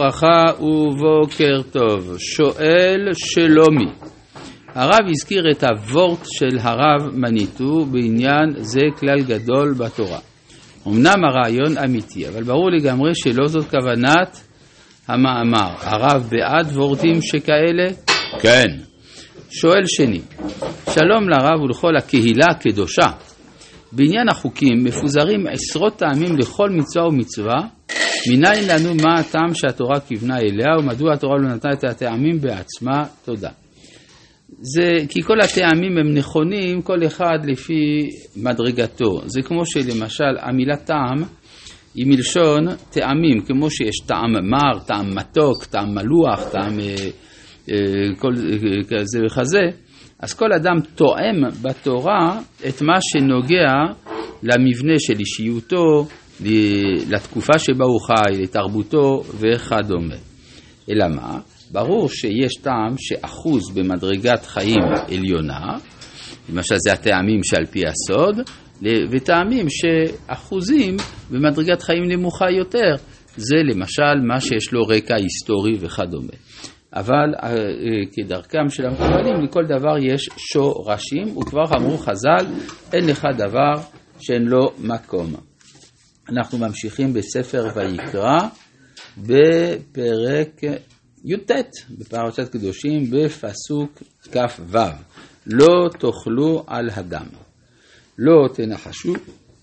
ברכה ובוקר טוב, שואל שלומי, הרב הזכיר את הוורט של הרב מניטו בעניין זה כלל גדול בתורה. אמנם הרעיון אמיתי, אבל ברור לגמרי שלא זאת כוונת המאמר. הרב בעד וורטים שכאלה? כן. שואל שני, שלום לרב ולכל הקהילה הקדושה. בעניין החוקים מפוזרים עשרות טעמים לכל מצווה ומצווה מניין לנו מה הטעם שהתורה כיוונה אליה ומדוע התורה לא נתנה את הטעמים בעצמה? תודה. זה כי כל הטעמים הם נכונים, כל אחד לפי מדרגתו. זה כמו שלמשל המילה טעם היא מלשון טעמים, כמו שיש טעם מר, טעם מתוק, טעם מלוח, טעם אה, אה, כל אה, כזה וכזה. אז כל אדם תואם בתורה את מה שנוגע למבנה של אישיותו, לתקופה שבה הוא חי, לתרבותו וכדומה. אלא מה? ברור שיש טעם שאחוז במדרגת חיים עליונה, למשל זה הטעמים שעל פי הסוד, וטעמים שאחוזים במדרגת חיים נמוכה יותר, זה למשל מה שיש לו רקע היסטורי וכדומה. אבל אה, כדרכם של המקובלים, לכל דבר יש שורשים, וכבר אמרו חז"ל, אין לך דבר שאין לו מקום. אנחנו ממשיכים בספר ויקרא בפרק י"ט, בפרשת קדושים, בפסוק כ"ו: לא תאכלו על הדם, לא תנחשו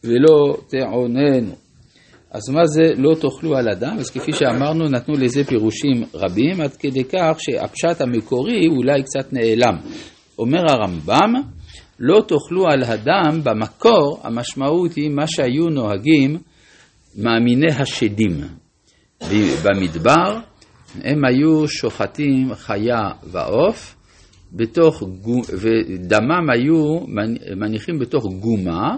ולא תעוננו. אז מה זה לא תאכלו על הדם? אז כפי שאמרנו, נתנו לזה פירושים רבים, עד כדי כך שהפשט המקורי אולי קצת נעלם. אומר הרמב"ם, לא תאכלו על הדם, במקור המשמעות היא מה שהיו נוהגים מאמיני השדים. במדבר הם היו שוחטים חיה ועוף, בתוך, ודמם היו מניחים בתוך גומה,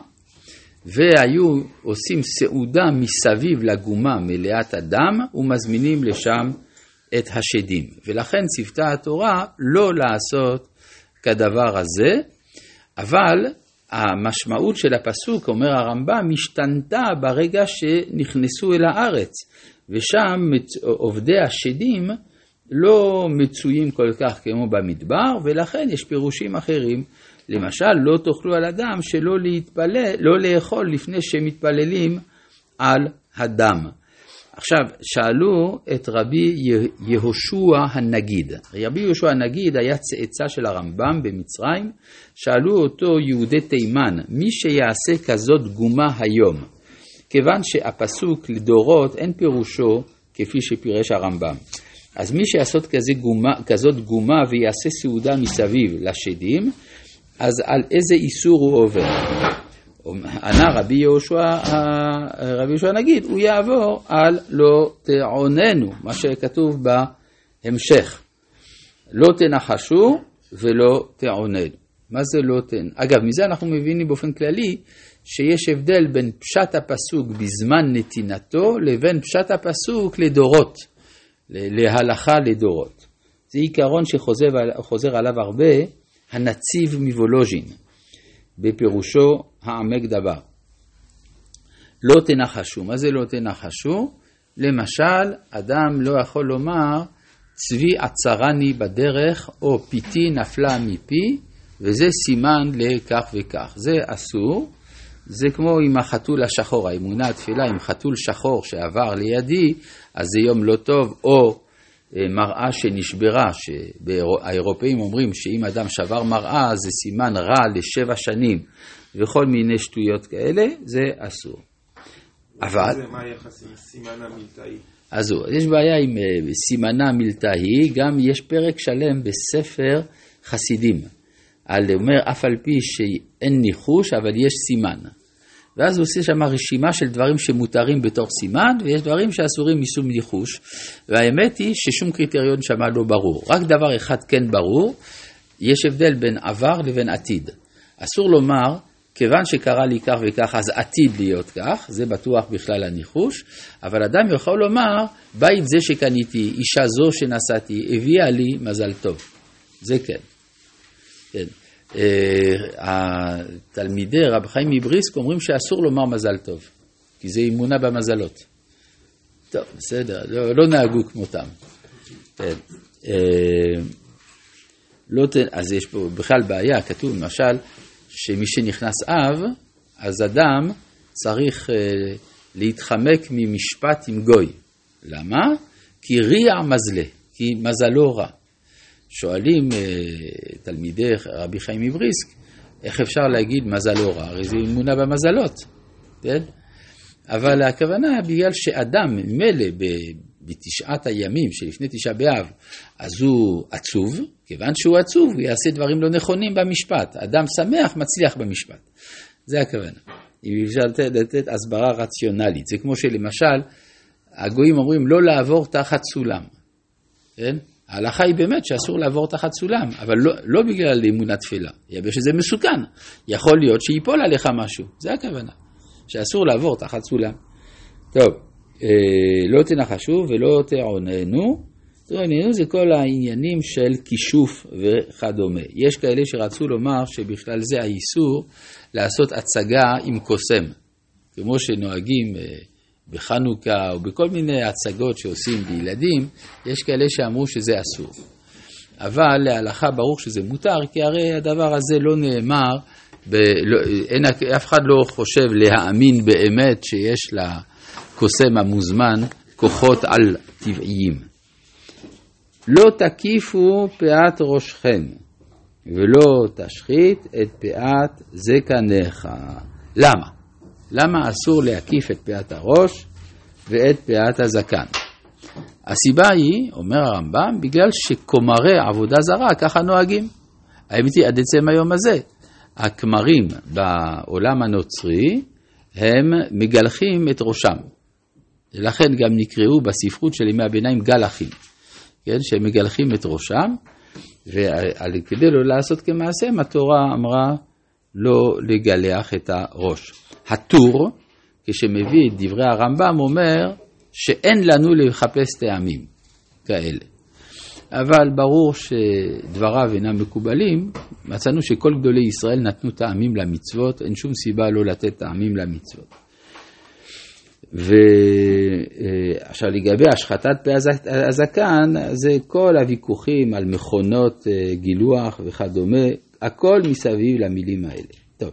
והיו עושים סעודה מסביב לגומה מלאת הדם, ומזמינים לשם את השדים. ולכן ציוותה התורה לא לעשות כדבר הזה, אבל המשמעות של הפסוק, אומר הרמב"ם, השתנתה ברגע שנכנסו אל הארץ, ושם עובדי השדים לא מצויים כל כך כמו במדבר, ולכן יש פירושים אחרים. למשל, לא תאכלו על אדם שלא להתפלל, לא לאכול לפני שמתפללים על הדם. עכשיו, שאלו את רבי יהושע הנגיד. רבי יהושע הנגיד היה צאצא של הרמב"ם במצרים. שאלו אותו יהודי תימן, מי שיעשה כזאת גומה היום? כיוון שהפסוק לדורות אין פירושו כפי שפירש הרמב"ם. אז מי שיעשות כזה גומה, כזאת גומה ויעשה סעודה מסביב לשדים, אז על איזה איסור הוא עובר? ענה רבי יהושע, רבי יהושע נגיד, הוא יעבור על לא תעוננו, מה שכתוב בהמשך. לא תנחשו ולא תעוננו. מה זה לא תן? אגב, מזה אנחנו מבינים באופן כללי שיש הבדל בין פשט הפסוק בזמן נתינתו לבין פשט הפסוק לדורות, להלכה לדורות. זה עיקרון שחוזר עליו הרבה הנציב מוולוז'ין. בפירושו העמק דבר. לא תנחשו. מה זה לא תנחשו? למשל, אדם לא יכול לומר צבי עצרני בדרך, או פיתי נפלה מפי, וזה סימן לכך וכך. זה אסור. זה כמו עם החתול השחור, האמונה התפילה עם חתול שחור שעבר לידי, אז זה יום לא טוב, או מראה שנשברה, שהאירופאים אומרים שאם אדם שבר מראה זה סימן רע לשבע שנים וכל מיני שטויות כאלה, זה אסור. אבל... מה היחס עם סימן המילתאי? אז יש בעיה עם אה, סימנה מילתאי, גם יש פרק שלם בספר חסידים, על אומר אף על פי שאין ניחוש אבל יש סימן. ואז הוא עושה שם רשימה של דברים שמותרים בתור סימן, ויש דברים שאסורים משום ניחוש. והאמת היא ששום קריטריון שם לא ברור. רק דבר אחד כן ברור, יש הבדל בין עבר לבין עתיד. אסור לומר, כיוון שקרה לי כך וכך, אז עתיד להיות כך, זה בטוח בכלל הניחוש, אבל אדם יכול לומר, בית זה שקניתי, אישה זו שנשאתי, הביאה לי מזל טוב. זה כן. כן. התלמידי רב חיים מבריסק אומרים שאסור לומר מזל טוב, כי זה אמונה במזלות. טוב, בסדר, לא, לא נהגו כמותם. כן. אה, לא. אז יש פה בכלל בעיה, כתוב למשל, שמי שנכנס אב, אז אדם צריך אה, להתחמק ממשפט עם גוי. למה? כי ריע מזלה, כי מזלו רע. שואלים אה, תלמידי רבי חיים מבריסק, איך אפשר להגיד מזלו רע? הרי זה אמונה במזלות, כן? אבל הכוונה, בגלל שאדם ממילא בתשעת הימים שלפני תשעה באב, אז הוא עצוב, כיוון שהוא עצוב, הוא יעשה דברים לא נכונים במשפט. אדם שמח מצליח במשפט. זה הכוונה. אם אפשר לתת הסברה רציונלית. זה כמו שלמשל, הגויים אומרים לא לעבור תחת סולם. כן? ההלכה היא באמת שאסור לעבור תחת סולם, אבל לא, לא בגלל אמונה תפלה, אלא בגלל שזה מסוכן. יכול להיות שיפול עליך משהו, זה הכוונה. שאסור לעבור תחת סולם. טוב, אה, לא תנחשו ולא תעוננו. תעוננו זה כל העניינים של כישוף וכדומה. יש כאלה שרצו לומר שבכלל זה האיסור לעשות הצגה עם קוסם, כמו שנוהגים אה, בחנוכה או בכל מיני הצגות שעושים בילדים, יש כאלה שאמרו שזה אסור. אבל להלכה ברור שזה מותר, כי הרי הדבר הזה לא נאמר, ב, לא, אין, אף אחד לא חושב להאמין באמת שיש לקוסם המוזמן כוחות על טבעיים. לא תקיפו פאת ראשכם, ולא תשחית את פאת זקניך. למה? למה אסור להקיף את פאת הראש ואת פאת הזקן? הסיבה היא, אומר הרמב"ם, בגלל שכומרי עבודה זרה ככה נוהגים. האמת היא, עד עצם היום הזה, הכמרים בעולם הנוצרי, הם מגלחים את ראשם. לכן גם נקראו בספרות של ימי הביניים גלחים, כן, שהם מגלחים את ראשם, וכדי לא לעשות כמעשיהם, התורה אמרה לא לגלח את הראש. הטור, כשמביא את דברי הרמב"ם, אומר שאין לנו לחפש טעמים כאלה. אבל ברור שדבריו אינם מקובלים, מצאנו שכל גדולי ישראל נתנו טעמים למצוות, אין שום סיבה לא לתת טעמים למצוות. ועכשיו לגבי השחתת פה הזקן, זה כל הוויכוחים על מכונות אה, גילוח וכדומה, הכל מסביב למילים האלה. טוב,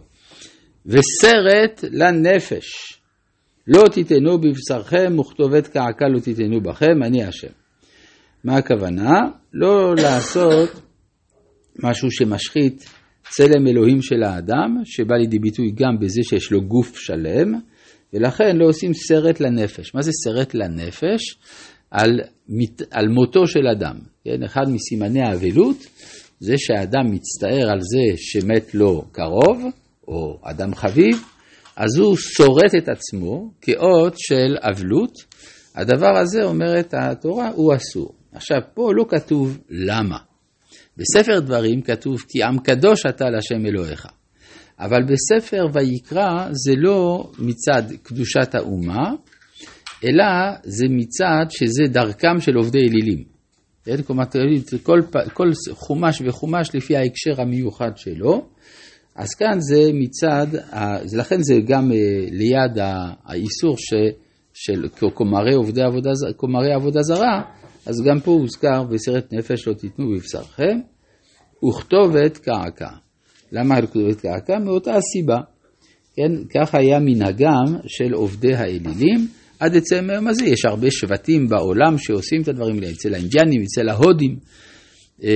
וסרט לנפש, לא תיתנו בבשרכם וכתובת קעקע לא תיתנו בכם, אני השם. מה הכוונה? לא לעשות משהו שמשחית צלם אלוהים של האדם, שבא לידי ביטוי גם בזה שיש לו גוף שלם, ולכן לא עושים סרט לנפש. מה זה סרט לנפש? על, על מותו של אדם. כן? אחד מסימני האבלות זה שהאדם מצטער על זה שמת לו קרוב, או אדם חביב, אז הוא שורט את עצמו כאות של אבלות. הדבר הזה, אומרת התורה, הוא אסור. עכשיו, פה לא כתוב למה. בספר דברים כתוב כי עם קדוש אתה להשם אלוהיך. אבל בספר ויקרא זה לא מצד קדושת האומה, אלא זה מצד שזה דרכם של עובדי אלילים. כן? כלומר, כל, כל חומש וחומש לפי ההקשר המיוחד שלו. אז כאן זה מצד, לכן זה גם אה, ליד האיסור ש, של קומרי עובדי עבודה, קומרי עבודה זרה, אז גם פה הוזכר בסרט נפש לא תיתנו בבשרכם, וכתובת קעקע. למה כתובת קעקע? מאותה הסיבה. כן, כך היה מנהגם של עובדי האלילים. עד עצם היום הזה יש הרבה שבטים בעולם שעושים את הדברים האלה, אצל האינדיאנים, אצל ההודים אה,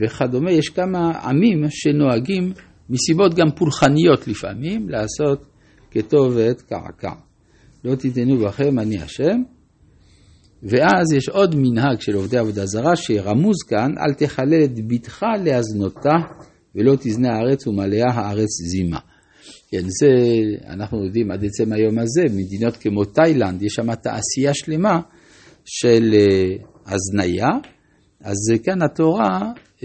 וכדומה, יש כמה עמים שנוהגים מסיבות גם פולחניות לפעמים לעשות כתובת קעקע. לא תיתנו בכם אני השם. ואז יש עוד מנהג של עובדי עבודה זרה שרמוז כאן, אל תחלל את בתך להזנותה ולא תזנה הארץ ומלאה הארץ זימה. כן, זה, אנחנו יודעים עד עצם היום הזה, מדינות כמו תאילנד, יש שם תעשייה שלמה של uh, הזניה, אז כאן התורה uh,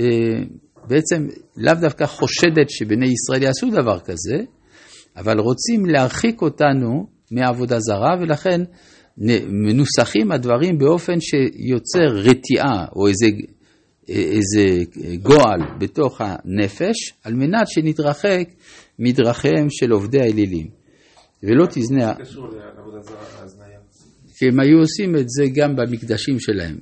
בעצם לאו דווקא חושדת שבני ישראל יעשו דבר כזה, אבל רוצים להרחיק אותנו מעבודה זרה, ולכן מנוסחים הדברים באופן שיוצר רתיעה או איזה, איזה גועל בתוך הנפש, על מנת שנתרחק מדרכיהם של עובדי האלילים. ולא תזנה... קשור לעבודה זרה. כי הם היו עושים את זה גם במקדשים שלהם.